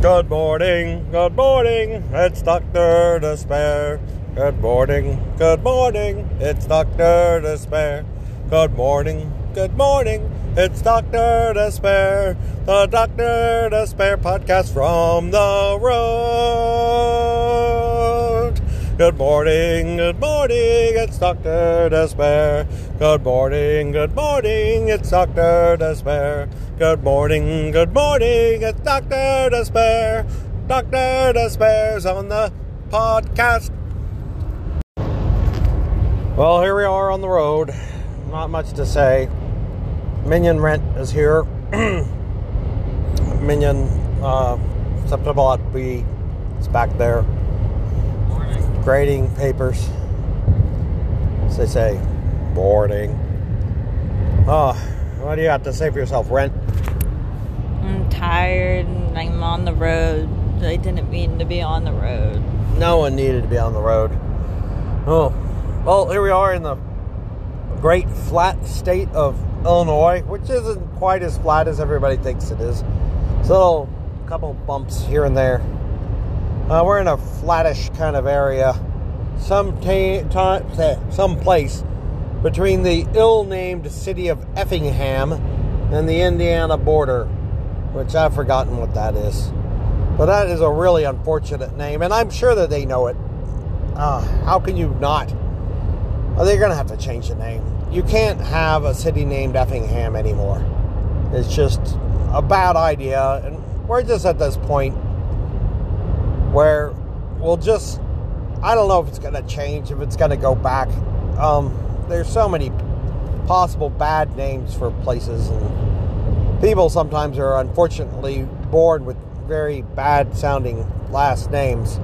Good morning, good morning, it's Dr. Dispair. Good morning, good morning, it's Dr. Dispair. Good morning, good morning, it's Dr. Dispair. The Dr. Dispair podcast from the road. Good morning, good morning, it's Dr. Dispair. Good morning, good morning, it's Dr. Dispair. Good morning, good morning, it's Dr. Dispair. Dr. Dispair's on the podcast. Well, here we are on the road. Not much to say. Minion Rent is here. Minion uh, at B. It's back there. Grading papers. As they say, boarding. Oh, what do you have to say for yourself? Rent? I'm tired and I'm on the road. I didn't mean to be on the road. No one needed to be on the road. Oh, well, here we are in the great flat state of Illinois, which isn't quite as flat as everybody thinks it is. It's a little couple bumps here and there. Uh, we're in a flattish kind of area, some some place between the ill-named city of Effingham and the Indiana border, which I've forgotten what that is. But that is a really unfortunate name, and I'm sure that they know it. Uh, how can you not? Well, they're going to have to change the name. You can't have a city named Effingham anymore. It's just a bad idea, and we're just at this point where we'll just. I don't know if it's going to change, if it's going to go back. Um, there's so many possible bad names for places, and people sometimes are unfortunately born with very bad sounding last names.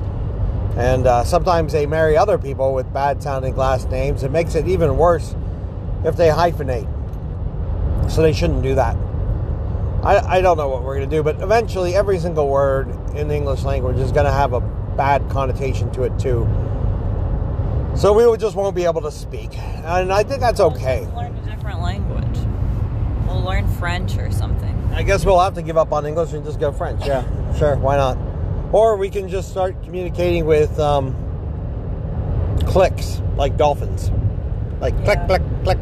And uh, sometimes they marry other people with bad sounding last names. It makes it even worse if they hyphenate. So they shouldn't do that. I, I don't know what we're going to do, but eventually every single word in the English language is going to have a bad connotation to it too. So we just won't be able to speak. And I think that's okay. We'll learn a different language. We'll learn French or something. I guess we'll have to give up on English and just go French. Yeah, sure, why not? Or we can just start communicating with um, clicks, like dolphins. Like click, Yeah. click, click,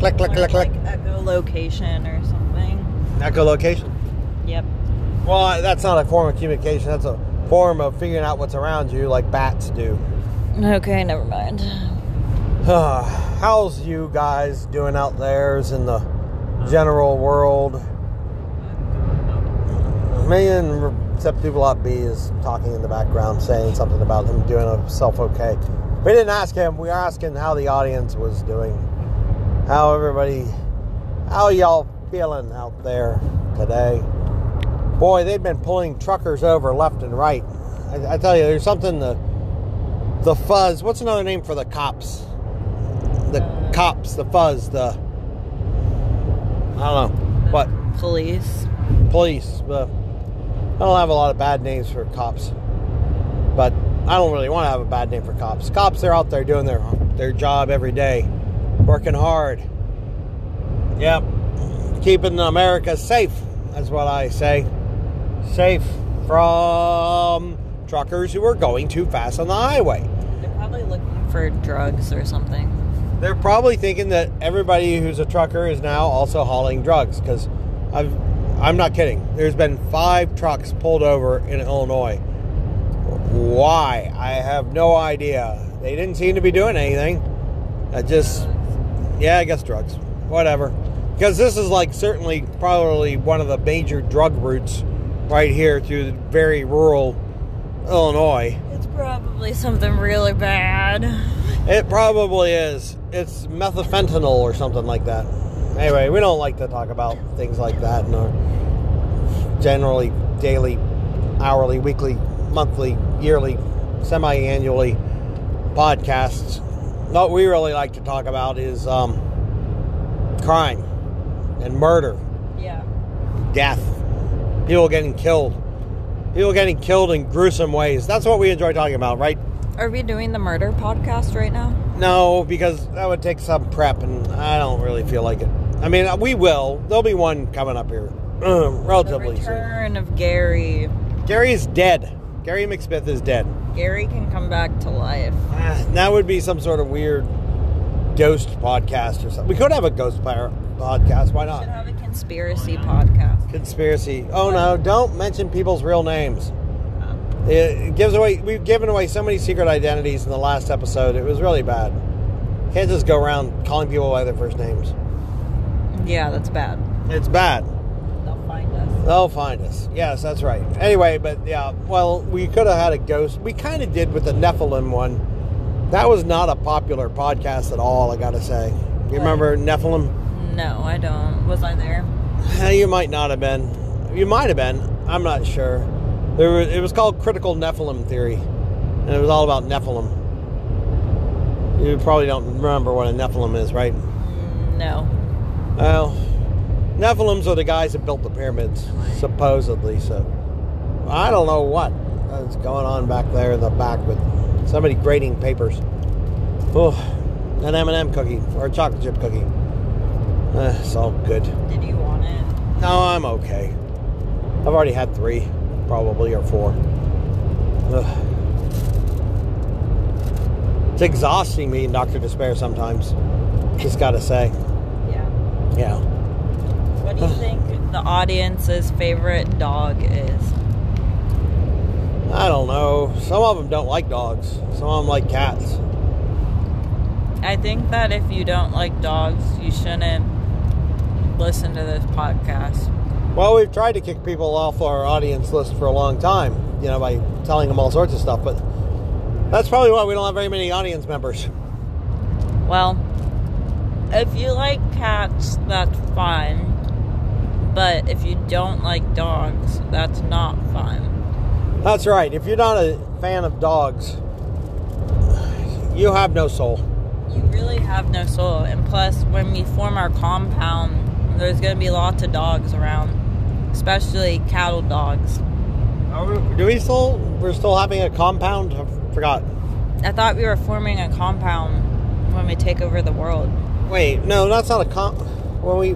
click, click, click, click. Like echolocation or something. Echolocation. Yep. Well, that's not a form of communication. That's a form of figuring out what's around you, like bats do. Okay, never mind. How's you guys doing out there in the general world? Me and people at B is talking in the background, saying something about him doing himself okay. We didn't ask him. We were asking how the audience was doing, how everybody, how y'all feeling out there today. Boy, they've been pulling truckers over left and right. I, I tell you, there's something the the fuzz. What's another name for the cops? The cops, the fuzz, the I don't know what Police. police. But I don't have a lot of bad names for cops, but I don't really want to have a bad name for cops. Cops, they're out there doing their their job every day, working hard. Yep, keeping America safe. That's what I say. Safe from truckers who are going too fast on the highway. They're probably looking for drugs or something. They're probably thinking that everybody who's a trucker is now also hauling drugs because I've I'm not kidding. There's been five trucks pulled over in Illinois. Why? I have no idea. They didn't seem to be doing anything. I just yeah, I guess drugs. Whatever. Because this is like certainly probably one of the major drug routes right here through very rural Illinois. It's probably something really bad. It probably is. It's methafentanyl or something like that. Anyway, we don't like to talk about things like that in our generally daily, hourly, weekly, monthly, yearly, semi annually podcasts. What we really like to talk about is um, crime and murder, Yeah. death, people getting killed, people getting killed in gruesome ways. That's what we enjoy talking about, right? Are we doing the murder podcast right now? No, because that would take some prep, and I don't really feel like it. I mean, we will. There'll be one coming up here, The relatively soon. return of Gary. Gary is dead. Gary McSmith is dead. Gary can come back to life. Ah, that would be some sort of weird ghost podcast or something. We could have a ghost par- podcast. Why We not? should have a conspiracy podcast. Conspiracy. Oh no! Don't mention people's real names. Oh. It gives away. We've given away so many secret identities in the last episode. It was really bad. Can't just go around calling people by their first names. Yeah, that's bad. It's bad. They'll find us. They'll find us. Yes, that's right. Anyway, but yeah, well, we could have had a ghost. We kind of did with the Nephilim one. That was not a popular podcast at all, I gotta say. You remember Nephilim? No, I don't. Was I there? Eh, You might not have been. You might have been. I'm not sure. There was, it was called Critical Nephilim Theory, and it was all about Nephilim. You probably don't remember what a Nephilim is, right? Mm, No. Well, Nephilims are the guys that built the pyramids, supposedly. So I don't know what is going on back there in the back with somebody grading papers. Oh, an M&M cookie or a chocolate chip cookie. Eh, it's all good. Did you want it? No, I'm okay. I've already had three, probably, or four. Ugh. It's exhausting me in Dr. Dispair sometimes. Just gotta say. Yeah. Yeah. What do you think the audience's favorite dog is? I don't know. Some of them don't like dogs. Some of them like cats. I think that if you don't like dogs, you shouldn't listen to this podcast. Well, we've tried to kick people off our audience list for a long time, you know, by telling them all sorts of stuff, but that's probably why we don't have very many audience members. Well, if you like cats, that's fine. But if you don't like dogs, that's not fine. That's right. If you're not a fan of dogs, you have no soul. You really have no soul. And plus, when we form our compound, there's going to be lots of dogs around, especially cattle dogs. Do we still? We're still having a compound. I forgot. I thought we were forming a compound when we take over the world. Wait, no, that's not a com. When we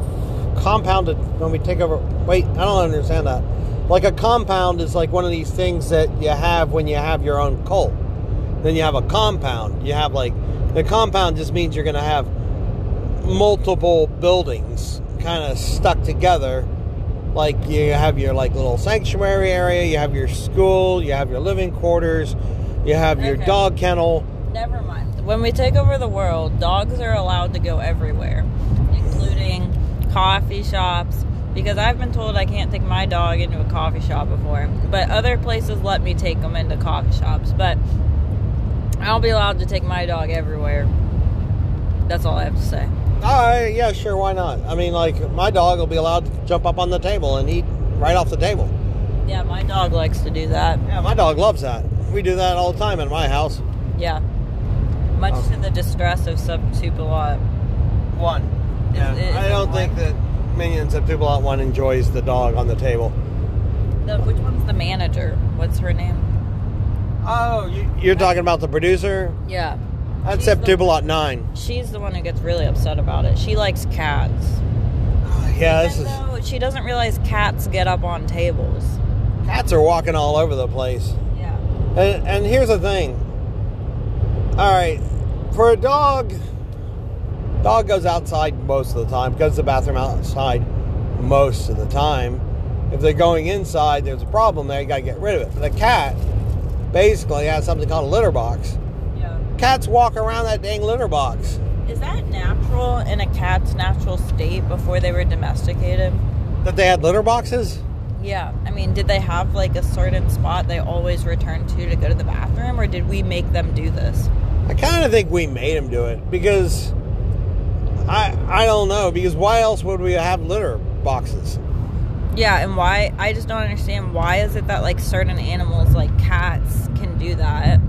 compounded, when we take over. Wait, I don't understand that. Like a compound is like one of these things that you have when you have your own cult. Then you have a compound. You have like the compound just means you're going to have multiple buildings kind of stuck together. Like you have your like little sanctuary area, you have your school, you have your living quarters, you have your Okay. dog kennel. Never mind. When we take over the world, dogs are allowed to go everywhere, including coffee shops. Because I've been told I can't take my dog into a coffee shop before, but other places let me take them into coffee shops. But I'll be allowed to take my dog everywhere. That's all I have to say. All right, yeah, sure, why not? I mean, like, my dog will be allowed to jump up on the table and eat right off the table. Yeah, my dog likes to do that. Yeah, my dog loves that. We do that all the time in my house. Yeah. Much Okay. to the distress of sub Tupelot. One. Yeah, Is- I don't think that Minions of Tupelot 1 enjoys the dog on the table. The, which one's the manager? What's her name? Oh, you, you're talking about the producer? Yeah. That's the- Septupelot 9. She's the one who gets really upset about it. She likes cats. Yeah, this Even is. though she doesn't realize cats get up on tables. Cats are walking all over the place. Yeah. And, and here's the thing. All right, for a dog, dog goes outside most of the time, goes to the bathroom outside most of the time. If they're going inside, there's a problem there. You got to get rid of it. But a cat basically has something called a litter box. Cats walk around that dang litter box. Is that natural in a cat's natural state before they were domesticated? That they had litter boxes. Yeah. I mean, did they have like a certain spot they always return to to go to the bathroom, or did we make them do this? I kind of think we made them do it because I I don't know because why else would we have litter boxes? Yeah, and why? I just don't understand why is it that like certain animals, like cats, can do that,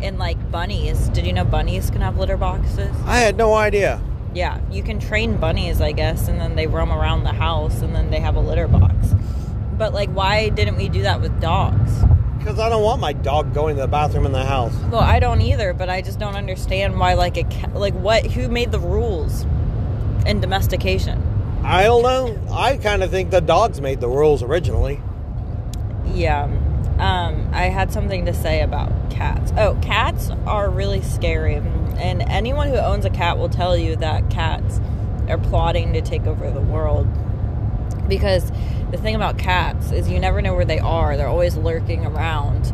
and like bunnies. Did you know bunnies can have litter boxes? I had no idea. Yeah, you can train bunnies, I guess, and then they roam around the house, and then they have a litter box. But like, why didn't we do that with dogs? Because I don't want my dog going to the bathroom in the house. Well, I don't either, but I just don't understand why like a like what? Who made the rules in domestication? I don't know. I kind of think the dogs made the rules originally. Yeah, Um, I had something to say about cats. Oh, cats are really scary, and anyone who owns a cat will tell you that cats are plotting to take over the world. Because the thing about cats is you never know where they are. They're always lurking around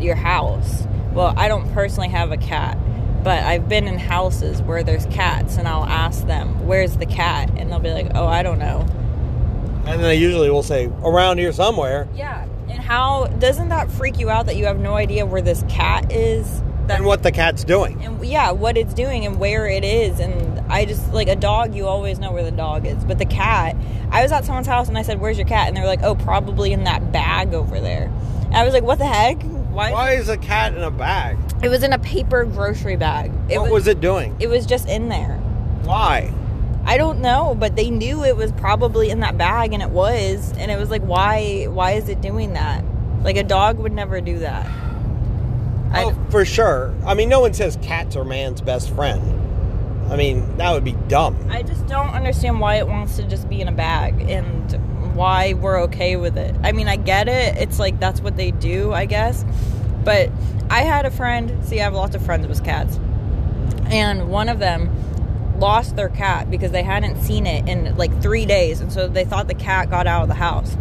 your house. Well, I don't personally have a cat, but I've been in houses where there's cats, and I'll ask them, "Where's the cat?" And they'll be like, "Oh, I don't know." And they usually will say, around here somewhere. Yeah. And how doesn't that freak you out that you have no idea where this cat is? That, And what the cat's doing. and yeah, what it's doing and where it is. And I just like a dog, you always know where the dog is. But the cat, I was at someone's house and I said, "Where's your cat?" And they were like, "Oh, probably in that bag over there." And I was like, "What the heck? Why?" Why is a cat in a bag? It was in a paper grocery bag. It what was it doing? It was just in there. Why? I don't know, but they knew it was probably in that bag, and it was. And it was like, why? Why is it doing that? Like a dog would never do that. Oh, for sure. I mean, no one says cats are man's best friend. I mean, that would be dumb. I just don't understand why it wants to just be in a bag and why we're okay with it. I mean, I get it. It's like that's what they do, I guess. But I had a friend, see, I have lots of friends with cats. And one of them lost their cat because they hadn't seen it in like three days. And so they thought the cat got out of the house.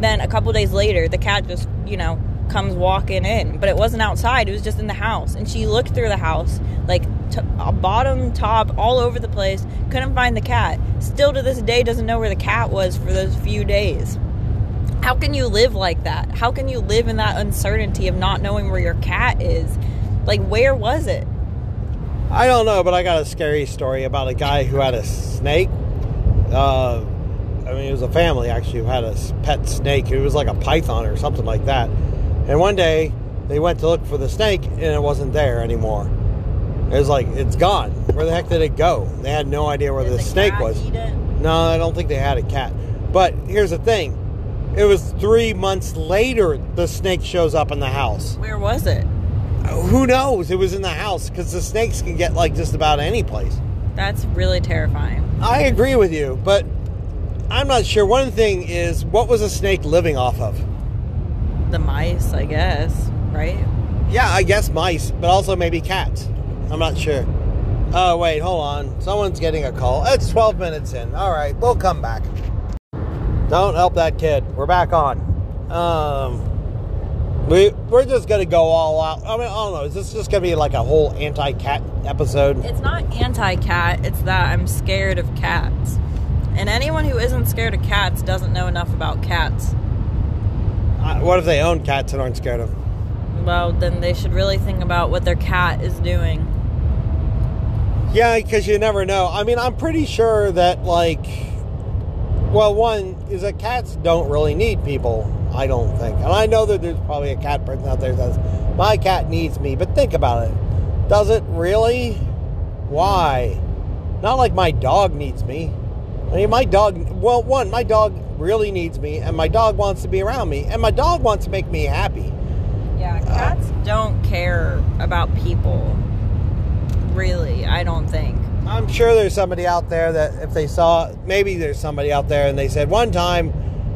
Then a couple days later, the cat just, you know, comes walking in, but it wasn't outside. It was just in the house. And she looked through the house, like t- bottom, top, all over the place. Couldn't find the cat. Still to this day, doesn't know where the cat was for those few days. How can you live like that? How can you live in that uncertainty of not knowing where your cat is? Like, where was it? I don't know, but I got a scary story about a guy who had a snake. Uh, I mean, it was a family actually who had a pet snake. It was like a python or something like that. And one day they went to look for the snake and it wasn't there anymore. It was like, it's gone. Where the heck did it go? They had no idea where Did the, the snake was. eat it? No, I don't think they had a cat. But here's the thing it was three months later the snake shows up in the house. Where was it? Who knows? It was in the house because the snakes can get like just about any place. That's really terrifying. I agree with you, but I'm not sure. One thing is, what was a snake living off of? The mice, I guess, right? Yeah, I guess mice, but also maybe cats. I'm not sure. Oh, wait, hold on. Someone's getting a call. It's 12 minutes in. All right, we'll come back. Don't help that kid. We're back on. Um, we, we're just going to go all out. I mean, I don't know. Is this just going to be like a whole anti cat episode? It's not anti cat, it's that I'm scared of cats. And anyone who isn't scared of cats doesn't know enough about cats. Uh, what if they own cats and aren't scared of them? Well, then they should really think about what their cat is doing. Yeah, because you never know. I mean, I'm pretty sure that, like, well, one is that cats don't really need people, I don't think. And I know that there's probably a cat person out there that says, my cat needs me, but think about it. Does it really? Why? Not like my dog needs me. I mean, my dog, well, one, my dog really needs me, and my dog wants to be around me, and my dog wants to make me happy. Yeah, uh, cats don't care about people. Really, I don't think. I'm sure there's somebody out there that if they saw, maybe there's somebody out there and they said, one time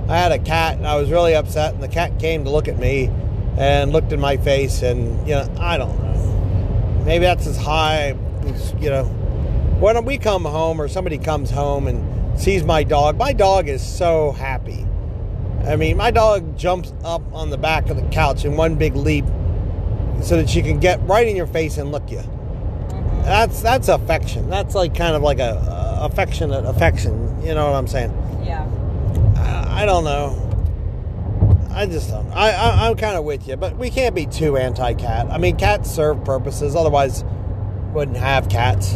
I had a cat and I was really upset and the cat came to look at me and looked in my face and, you know, I don't know. Maybe that's as high, as, you know. When we come home or somebody comes home and sees my dog, my dog is so happy. I mean, my dog jumps up on the back of the couch in one big leap so that she can get right in your face and look you. That's that's affection. That's like kind of like a, a affectionate affection. You know what I'm saying? Yeah. I, don't know. I just don't. I, I I'm kind of with you, but we can't be too anti-cat. I mean, cats serve purposes. Otherwise, wouldn't have cats.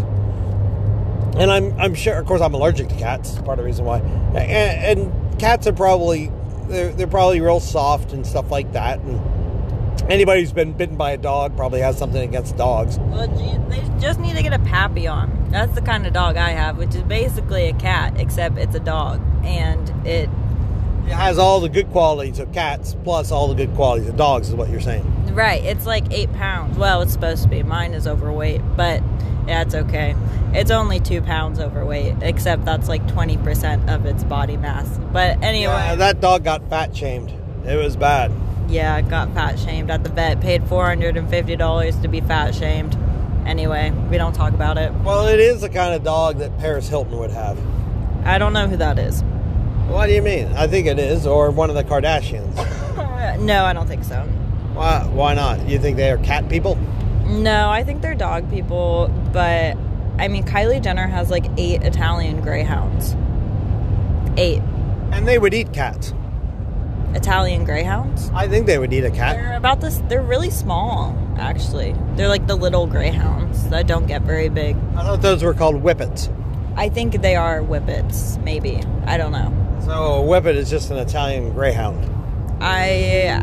And I'm I'm sure. Of course, I'm allergic to cats. Part of the reason why. And, and cats are probably they're they're probably real soft and stuff like that. And anybody who's been bitten by a dog probably has something against dogs. Well, they just need to get a Papillon. That's the kind of dog I have, which is basically a cat, except it's a dog, and it It has all the good qualities of cats plus all the good qualities of dogs, is what you're saying. right. It's like eight pounds. Well, it's supposed to be. Mine is overweight, but yeah, it's okay. It's only two pounds overweight, except that's like twenty percent of its body mass. But anyway, Yeah, that dog got fat shamed. It was bad. Yeah, got fat shamed at the vet. Paid four hundred and fifty dollars to be fat shamed. Anyway, we don't talk about it. Well, it is the kind of dog that Paris Hilton would have. I don't know who that is. What do you mean? I think it is, or one of the Kardashians. no, I don't think so. Why? Why not? You think they are cat people? No, I think they're dog people, but I mean, Kylie Jenner has like eight Italian greyhounds. Eight And they would eat cats. Italian greyhounds. I think they would need a cat. They're about this. They're really small, actually. They're like the little greyhounds that don't get very big. I thought those were called whippets. I think they are whippets, maybe. I don't know. So a whippet is just an Italian greyhound. I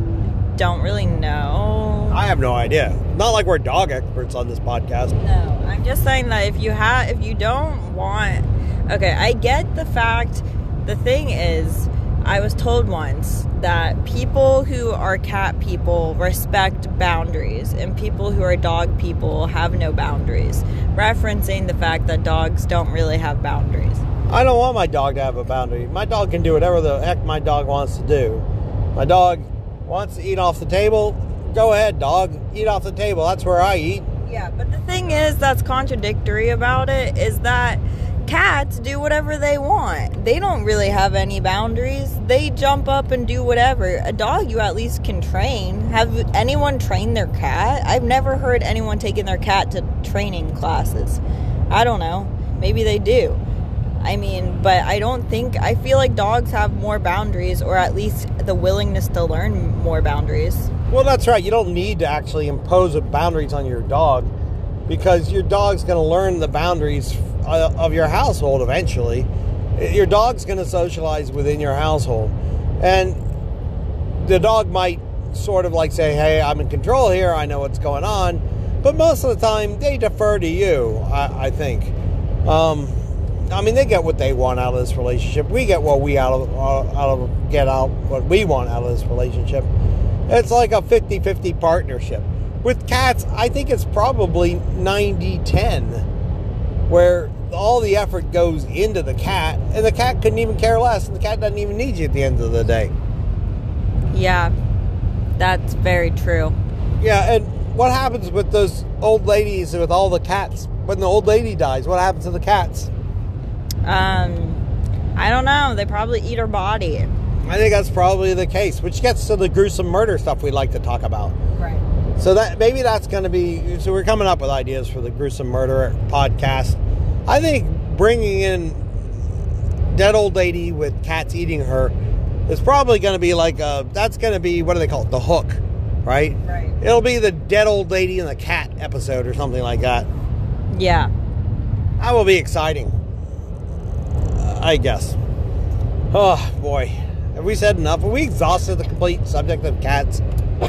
don't really know. I have no idea. Not like we're dog experts on this podcast. No, I'm just saying that if you have, if you don't want, okay, I get the fact. The thing is, I was told once that people who are cat people respect boundaries, and people who are dog people have no boundaries, referencing the fact that dogs don't really have boundaries. I don't want my dog to have a boundary. My dog can do whatever the heck my dog wants to do. My dog wants to eat off the table. Go ahead, dog. Eat off the table. That's where I eat. Yeah, but the thing is that's contradictory about it is that cats do whatever they want. They don't really have any boundaries. They jump up and do whatever. A dog you at least can train. Have anyone trained their cat? I've never heard anyone taking their cat to training classes. I don't know. Maybe they do. I mean, but I don't think I feel like dogs have more boundaries or at least the willingness to learn more boundaries. Well, that's right. You don't need to actually impose boundaries on your dog because your dog's going to learn the boundaries of your household eventually. Your dog's going to socialize within your household. And the dog might sort of like say, Hey, I'm in control here. I know what's going on. But most of the time, they defer to you, I, I think. Um, I mean, they get what they want out of this relationship. We get what we out of, uh, out of get out what we want out of this relationship. It's like a 50-50 partnership. With cats, I think it's probably 90-10 where all the effort goes into the cat and the cat couldn't even care less and the cat doesn't even need you at the end of the day. Yeah. That's very true. Yeah, and what happens with those old ladies with all the cats? When the old lady dies, what happens to the cats? Um I don't know. They probably eat her body. I think that's probably the case, which gets to the gruesome murder stuff we like to talk about. Right. So that maybe that's going to be. So we're coming up with ideas for the gruesome murder podcast. I think bringing in dead old lady with cats eating her is probably going to be like a. That's going to be what do they call it? The hook, right? Right. It'll be the dead old lady and the cat episode or something like that. Yeah. That will be exciting. I guess. Oh boy, have we said enough? Have we exhausted the complete subject of cats?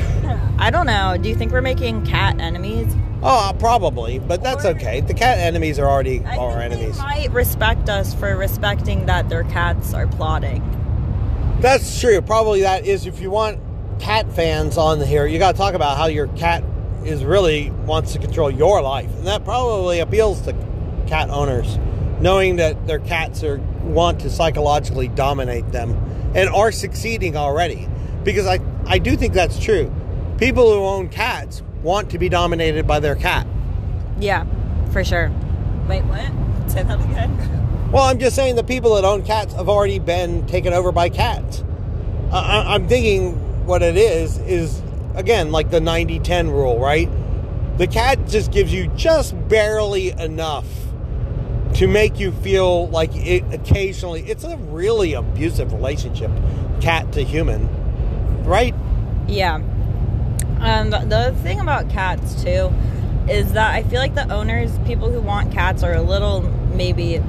I don't know. Do you think we're making cat enemies? Oh, probably, but that's Or- okay. The cat enemies are already I our enemies. they might respect us for respecting that their cats are plotting. That's true. Probably that is. If you want cat fans on here, you got to talk about how your cat is really wants to control your life, and that probably appeals to cat owners, knowing that their cats are want to psychologically dominate them and are succeeding already. Because I I do think that's true. People who own cats want to be dominated by their cat. Yeah, for sure. Wait, what? Say that again. Well, I'm just saying the people that own cats have already been taken over by cats. I, I- I'm thinking what it is is, again, like the 90 10 rule, right? The cat just gives you just barely enough to make you feel like it occasionally, it's a really abusive relationship, cat to human, right? Yeah. Um, the, thing about cats too is that I feel like the owners, people who want cats, are a little maybe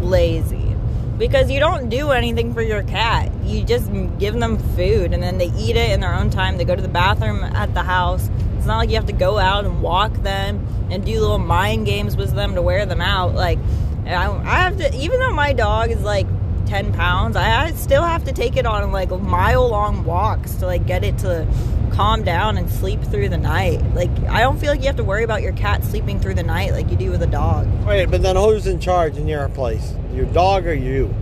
lazy because you don't do anything for your cat. You just give them food and then they eat it in their own time. They go to the bathroom at the house. It's not like you have to go out and walk them and do little mind games with them to wear them out. Like I, I have to, even though my dog is like 10 pounds, I, I still have to take it on like mile long walks to like get it to calm down and sleep through the night. Like I don't feel like you have to worry about your cat sleeping through the night like you do with a dog. Wait, but then who's in charge in your place? Your dog or you?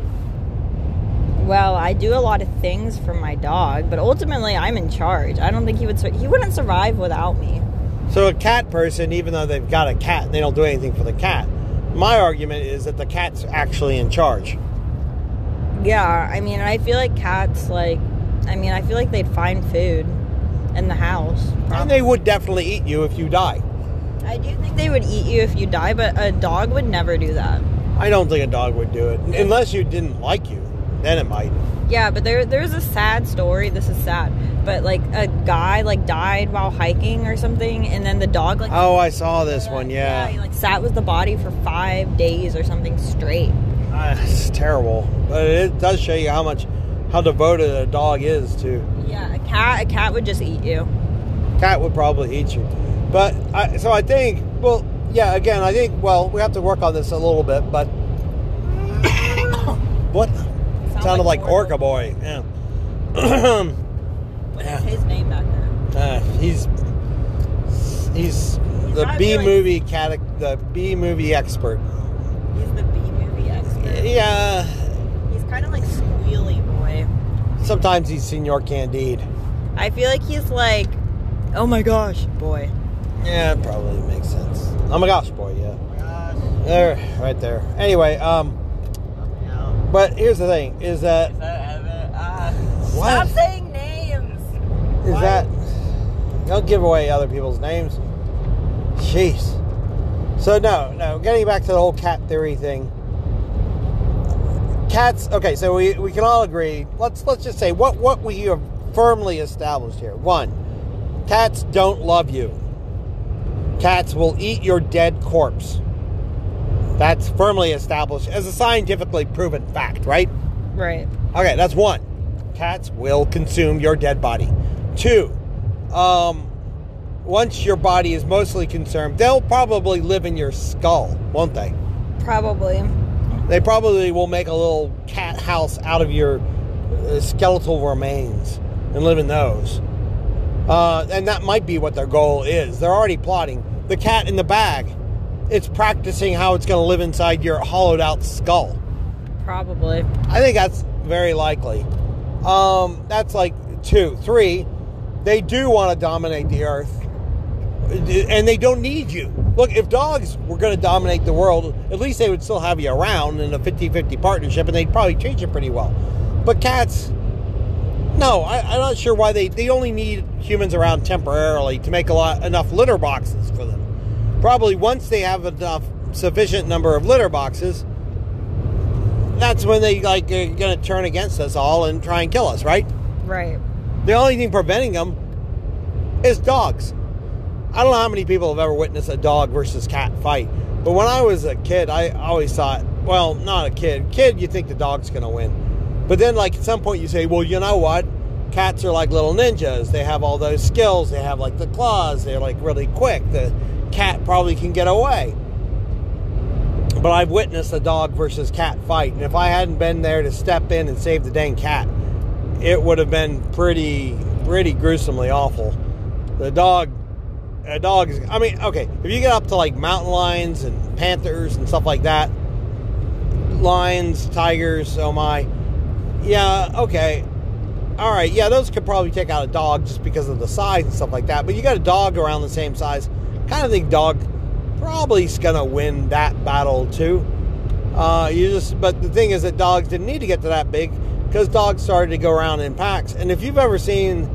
Well, I do a lot of things for my dog, but ultimately I'm in charge. I don't think he would sur- he wouldn't survive without me. So a cat person, even though they've got a cat and they don't do anything for the cat, my argument is that the cat's actually in charge. Yeah, I mean, I feel like cats like I mean, I feel like they'd find food in the house. And they would definitely eat you if you die. I do think they would eat you if you die, but a dog would never do that. I don't think a dog would do it unless you didn't like you. Then it might. Yeah, but there there's a sad story. This is sad, but like a guy like died while hiking or something, and then the dog like Oh, I saw this one. he Yeah, like sat with the body for five days or something straight. Ah, it's terrible, but it does show you how much how devoted a dog is to. Yeah, a cat a cat would just eat you. Cat would probably eat you, but I, so I think. Well, yeah. Again, I think. Well, we have to work on this a little bit, but what Sounds sounded like, Orca. Orca Boy? Yeah. What is Yeah. his name back there? Uh, he's he's the B movie cat the B movie expert. He's the B movie expert. Yeah, He's kind of like Squealy. Sometimes he's Senor Candide. I feel like he's like, oh my gosh, boy. Yeah, it probably makes sense. Oh my gosh, boy, yeah. There, right there. Anyway, um, but here's the thing: is that what Stop saying names. is that? Don't give away other people's names. Jeez. So no, no. Getting back to the whole cat theory thing. Cats. Okay, so we, we can all agree. Let's let's just say what what we have firmly established here. One, cats don't love you. Cats will eat your dead corpse. That's firmly established as a scientifically proven fact, right? Right. Okay, that's one. Cats will consume your dead body. Two, um, once your body is mostly consumed, they'll probably live in your skull, won't they? Probably. They probably will make a little cat house out of your uh, skeletal remains and live in those. Uh, and that might be what their goal is. They're already plotting. The cat in the bag, it's practicing how it's going to live inside your hollowed out skull. Probably. I think that's very likely. Um, that's like two. Three, they do want to dominate the earth. And they don't need you. Look, if dogs were going to dominate the world, at least they would still have you around in a 50 50 partnership and they'd probably treat you pretty well. But cats, no, I, I'm not sure why they, they only need humans around temporarily to make a lot enough litter boxes for them. Probably once they have enough sufficient number of litter boxes, that's when they like are going to turn against us all and try and kill us, right? Right. The only thing preventing them is dogs. I don't know how many people have ever witnessed a dog versus cat fight, but when I was a kid, I always thought, well, not a kid. Kid, you think the dog's going to win, but then like at some point you say, well, you know what? Cats are like little ninjas. They have all those skills. They have like the claws. They're like really quick. The cat probably can get away. But I've witnessed a dog versus cat fight, and if I hadn't been there to step in and save the dang cat, it would have been pretty, pretty gruesomely awful. The dog, a dog is. I mean, okay, if you get up to like mountain lions and panthers and stuff like that, lions, tigers, oh my, yeah, okay, all right, yeah, those could probably take out a dog just because of the size and stuff like that. But you got a dog around the same size, kind of think dog probably is gonna win that battle too. Uh, you just, but the thing is that dogs didn't need to get to that big because dogs started to go around in packs. And if you've ever seen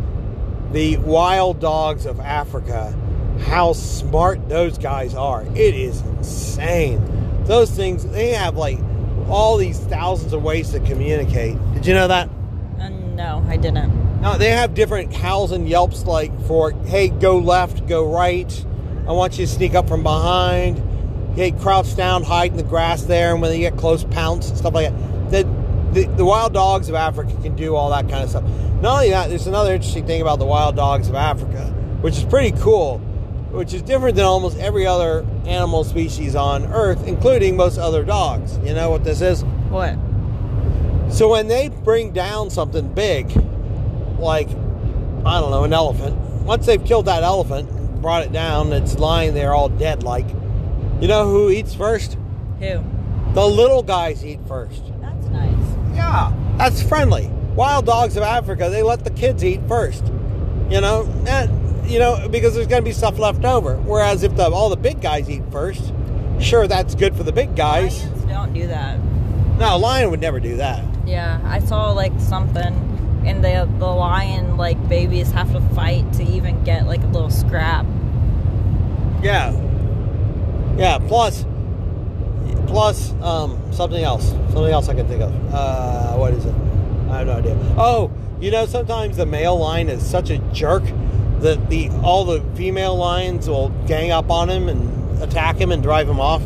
the wild dogs of Africa, how smart those guys are, it is insane. Those things, they have like all these thousands of ways to communicate. Did you know that? Uh, no, I didn't. No, they have different howls and yelps like for, hey, go left, go right. I want you to sneak up from behind. Hey, crouch down, hide in the grass there, and when they get close, pounce and stuff like that. The, the, the wild dogs of Africa can do all that kind of stuff. Not only that, there's another interesting thing about the wild dogs of Africa, which is pretty cool, which is different than almost every other animal species on Earth, including most other dogs. You know what this is? What? So when they bring down something big, like I don't know, an elephant, once they've killed that elephant, and brought it down, it's lying there all dead like, you know who eats first? Who? The little guys eat first. That's nice. Yeah. That's friendly. Wild dogs of Africa, they let the kids eat first. You know, you know, because there's going to be stuff left over. Whereas if the, all the big guys eat first, sure, that's good for the big guys. Lions don't do that. No, a lion would never do that. Yeah, I saw like something, and the the lion like babies have to fight to even get like a little scrap. Yeah. Yeah, plus plus um something else. Something else I can think of. Uh what is it? I have no idea. Oh, you know sometimes the male lion is such a jerk that the all the female lions will gang up on him and attack him and drive him off.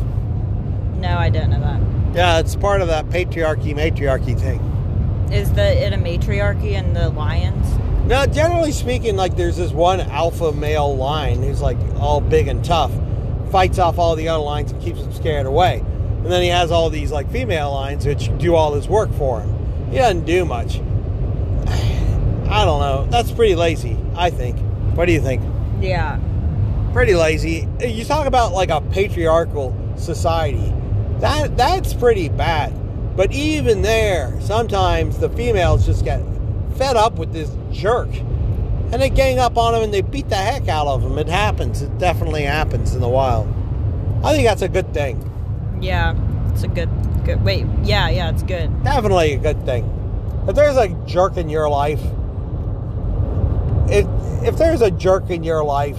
No, I don't know that. Yeah, it's part of that patriarchy matriarchy thing. Is the it a matriarchy in the lions? Now, generally speaking, like there's this one alpha male lion who's like all big and tough, fights off all the other lions and keeps them scared away. And then he has all these like female lions which do all his work for him. He doesn't do much. I don't know. That's pretty lazy, I think. What do you think? Yeah. Pretty lazy. You talk about like a patriarchal society. That that's pretty bad. But even there, sometimes the females just get fed up with this jerk. And they gang up on him and they beat the heck out of him. It happens. It definitely happens in the wild. I think that's a good thing. Yeah. It's a good good wait, yeah, yeah, it's good. Definitely a good thing. If there's a jerk in your life, if if there's a jerk in your life,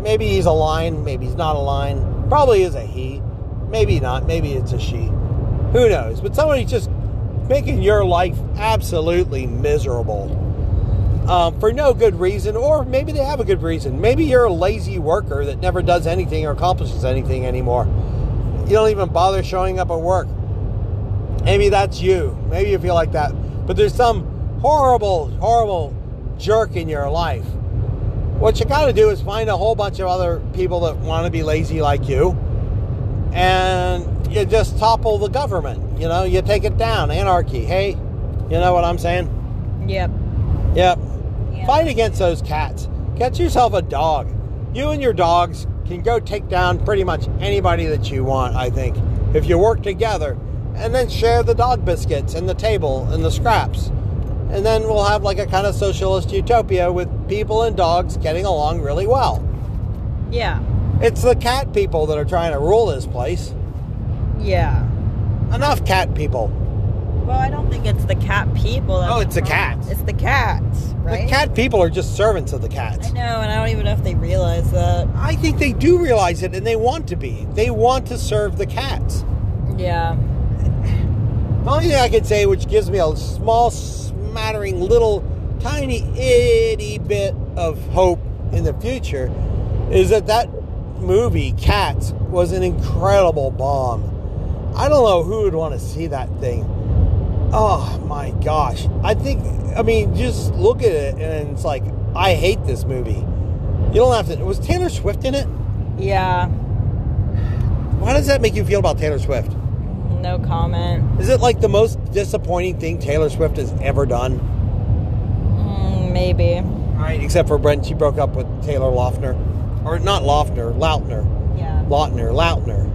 maybe he's a line, maybe he's not a line, Probably is a he. Maybe not. Maybe it's a she. Who knows? But somebody's just making your life absolutely miserable um, for no good reason, or maybe they have a good reason. Maybe you're a lazy worker that never does anything or accomplishes anything anymore. You don't even bother showing up at work. Maybe that's you. Maybe you feel like that. But there's some horrible, horrible jerk in your life. What you got to do is find a whole bunch of other people that want to be lazy like you, and you just topple the government. You know, you take it down. Anarchy. Hey, you know what I'm saying? Yep. Yep. Yeah. Fight against those cats. Get yourself a dog. You and your dogs can go take down pretty much anybody that you want, I think, if you work together and then share the dog biscuits and the table and the scraps. And then we'll have like a kind of socialist utopia with people and dogs getting along really well. Yeah. It's the cat people that are trying to rule this place. Yeah. Enough cat people. Well, I don't think it's the cat people. Oh, it's the cats. It's the cats, right? The cat people are just servants of the cats. I know, and I don't even know if they realize that. I think they do realize it and they want to be. They want to serve the cats. Yeah. The only thing I can say, which gives me a small, smattering, little, tiny, itty bit of hope in the future, is that that movie, Cats, was an incredible bomb. I don't know who would want to see that thing. Oh my gosh. I think, I mean, just look at it and it's like, I hate this movie. You don't have to. Was Taylor Swift in it? Yeah. How does that make you feel about Taylor Swift? No comment. Is it like the most disappointing thing Taylor Swift has ever done? Mm, maybe. Right, except for Brent, she broke up with Taylor Lautner. Or not Lautner, Lautner. Yeah. Lautner, Lautner.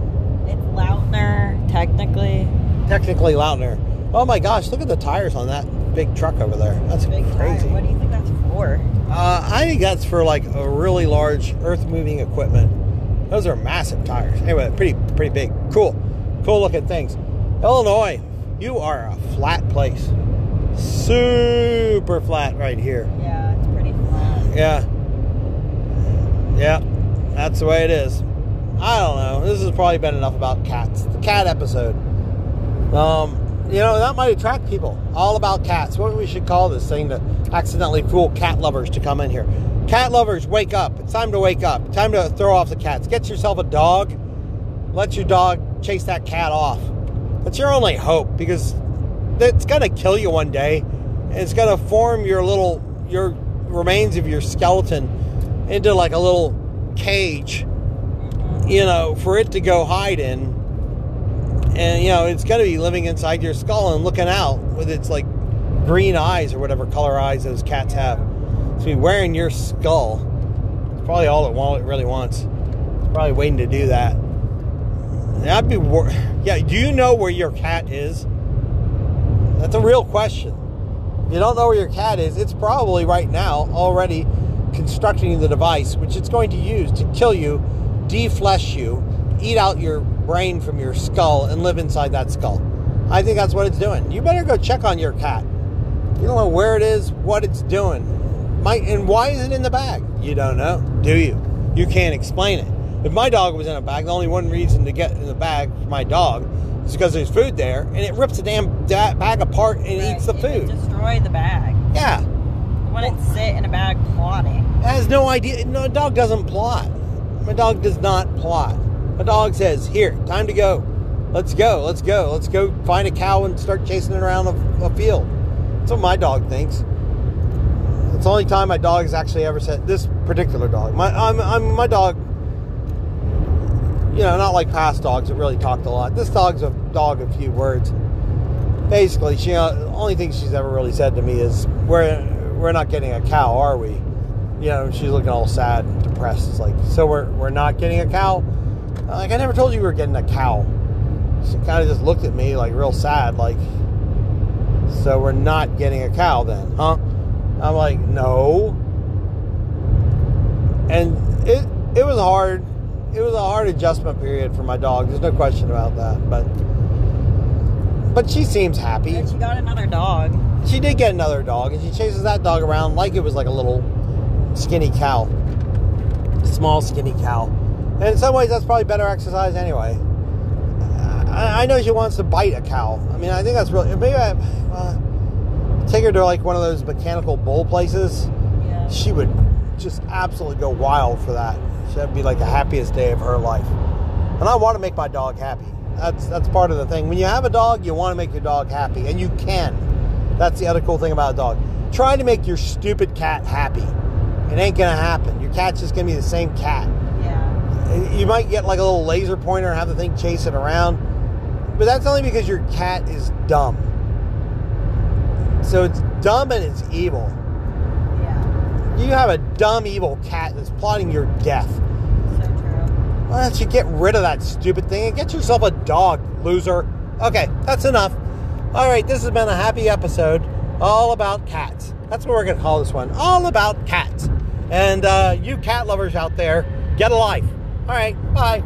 It's Lautner, technically. Technically Lautner. Oh my gosh, look at the tires on that big truck over there. That's Big crazy. tire. What do you think that's for? Uh, I think that's for like a really large earth moving equipment. Those are massive tires. Anyway, pretty pretty big. Cool. Cool looking things. Illinois, you are a flat place. Super flat right here. Yeah, it's pretty flat. Yeah. Yeah. That's the way it is. I don't know. This has probably been enough about cats. The cat episode. Um, you know, that might attract people. All about cats. What we should call this thing to accidentally fool cat lovers to come in here. Cat lovers, wake up. It's time to wake up. Time to throw off the cats. Get yourself a dog. Let your dog chase that cat off. That's your only hope because it's going to kill you one day. And it's going to form your little, your remains of your skeleton into like a little cage, you know, for it to go hide in. And, you know, it's going to be living inside your skull and looking out with its like green eyes or whatever color eyes those cats have. It's be wearing your skull. It's probably all it, it really wants. It's probably waiting to do that. That'd be wor- yeah. Do you know where your cat is? That's a real question. If you don't know where your cat is, it's probably right now already constructing the device which it's going to use to kill you, deflesh you, eat out your brain from your skull, and live inside that skull. I think that's what it's doing. You better go check on your cat. You don't know where it is, what it's doing. Might, and why is it in the bag? You don't know, do you? You can't explain it. If my dog was in a bag, the only one reason to get in the bag for my dog is because there's food there, and it rips the damn da- bag apart and Right, eats the it food. destroy the bag. Yeah, When it sit in a bag plotting. has no idea. No, a dog doesn't plot. My dog does not plot. My dog says, "Here, time to go. Let's go. Let's go. Let's go find a cow and start chasing it around a, a field." That's what my dog thinks. It's the only time my dog has actually ever said this particular dog. My I'm, I'm my dog. You know, not like past dogs that really talked a lot. This dog's a dog of few words. Basically, she uh, only thing she's ever really said to me is, "We're we're not getting a cow, are we?" You know, she's looking all sad, and depressed. It's like, so we're we're not getting a cow. Like I never told you we were getting a cow. She kind of just looked at me like real sad, like, so we're not getting a cow then, huh? I'm like, no. And it it was hard. It was a hard adjustment period for my dog. There's no question about that. But but she seems happy. And she got another dog. She did get another dog, and she chases that dog around like it was like a little skinny cow, small skinny cow. And in some ways, that's probably better exercise anyway. I, I know she wants to bite a cow. I mean, I think that's really maybe I uh, take her to like one of those mechanical bull places. Yeah. She would just absolutely go wild for that. That'd be like the happiest day of her life. And I want to make my dog happy. That's that's part of the thing. When you have a dog, you want to make your dog happy, and you can. That's the other cool thing about a dog. Try to make your stupid cat happy. It ain't gonna happen. Your cat's just gonna be the same cat. Yeah. You might get like a little laser pointer and have the thing chase it around, but that's only because your cat is dumb. So it's dumb and it's evil. You have a dumb, evil cat that's plotting your death. So true. Why don't you get rid of that stupid thing and get yourself a dog, loser? Okay, that's enough. All right, this has been a happy episode all about cats. That's what we're going to call this one. All about cats. And uh, you cat lovers out there, get a life. All right, bye.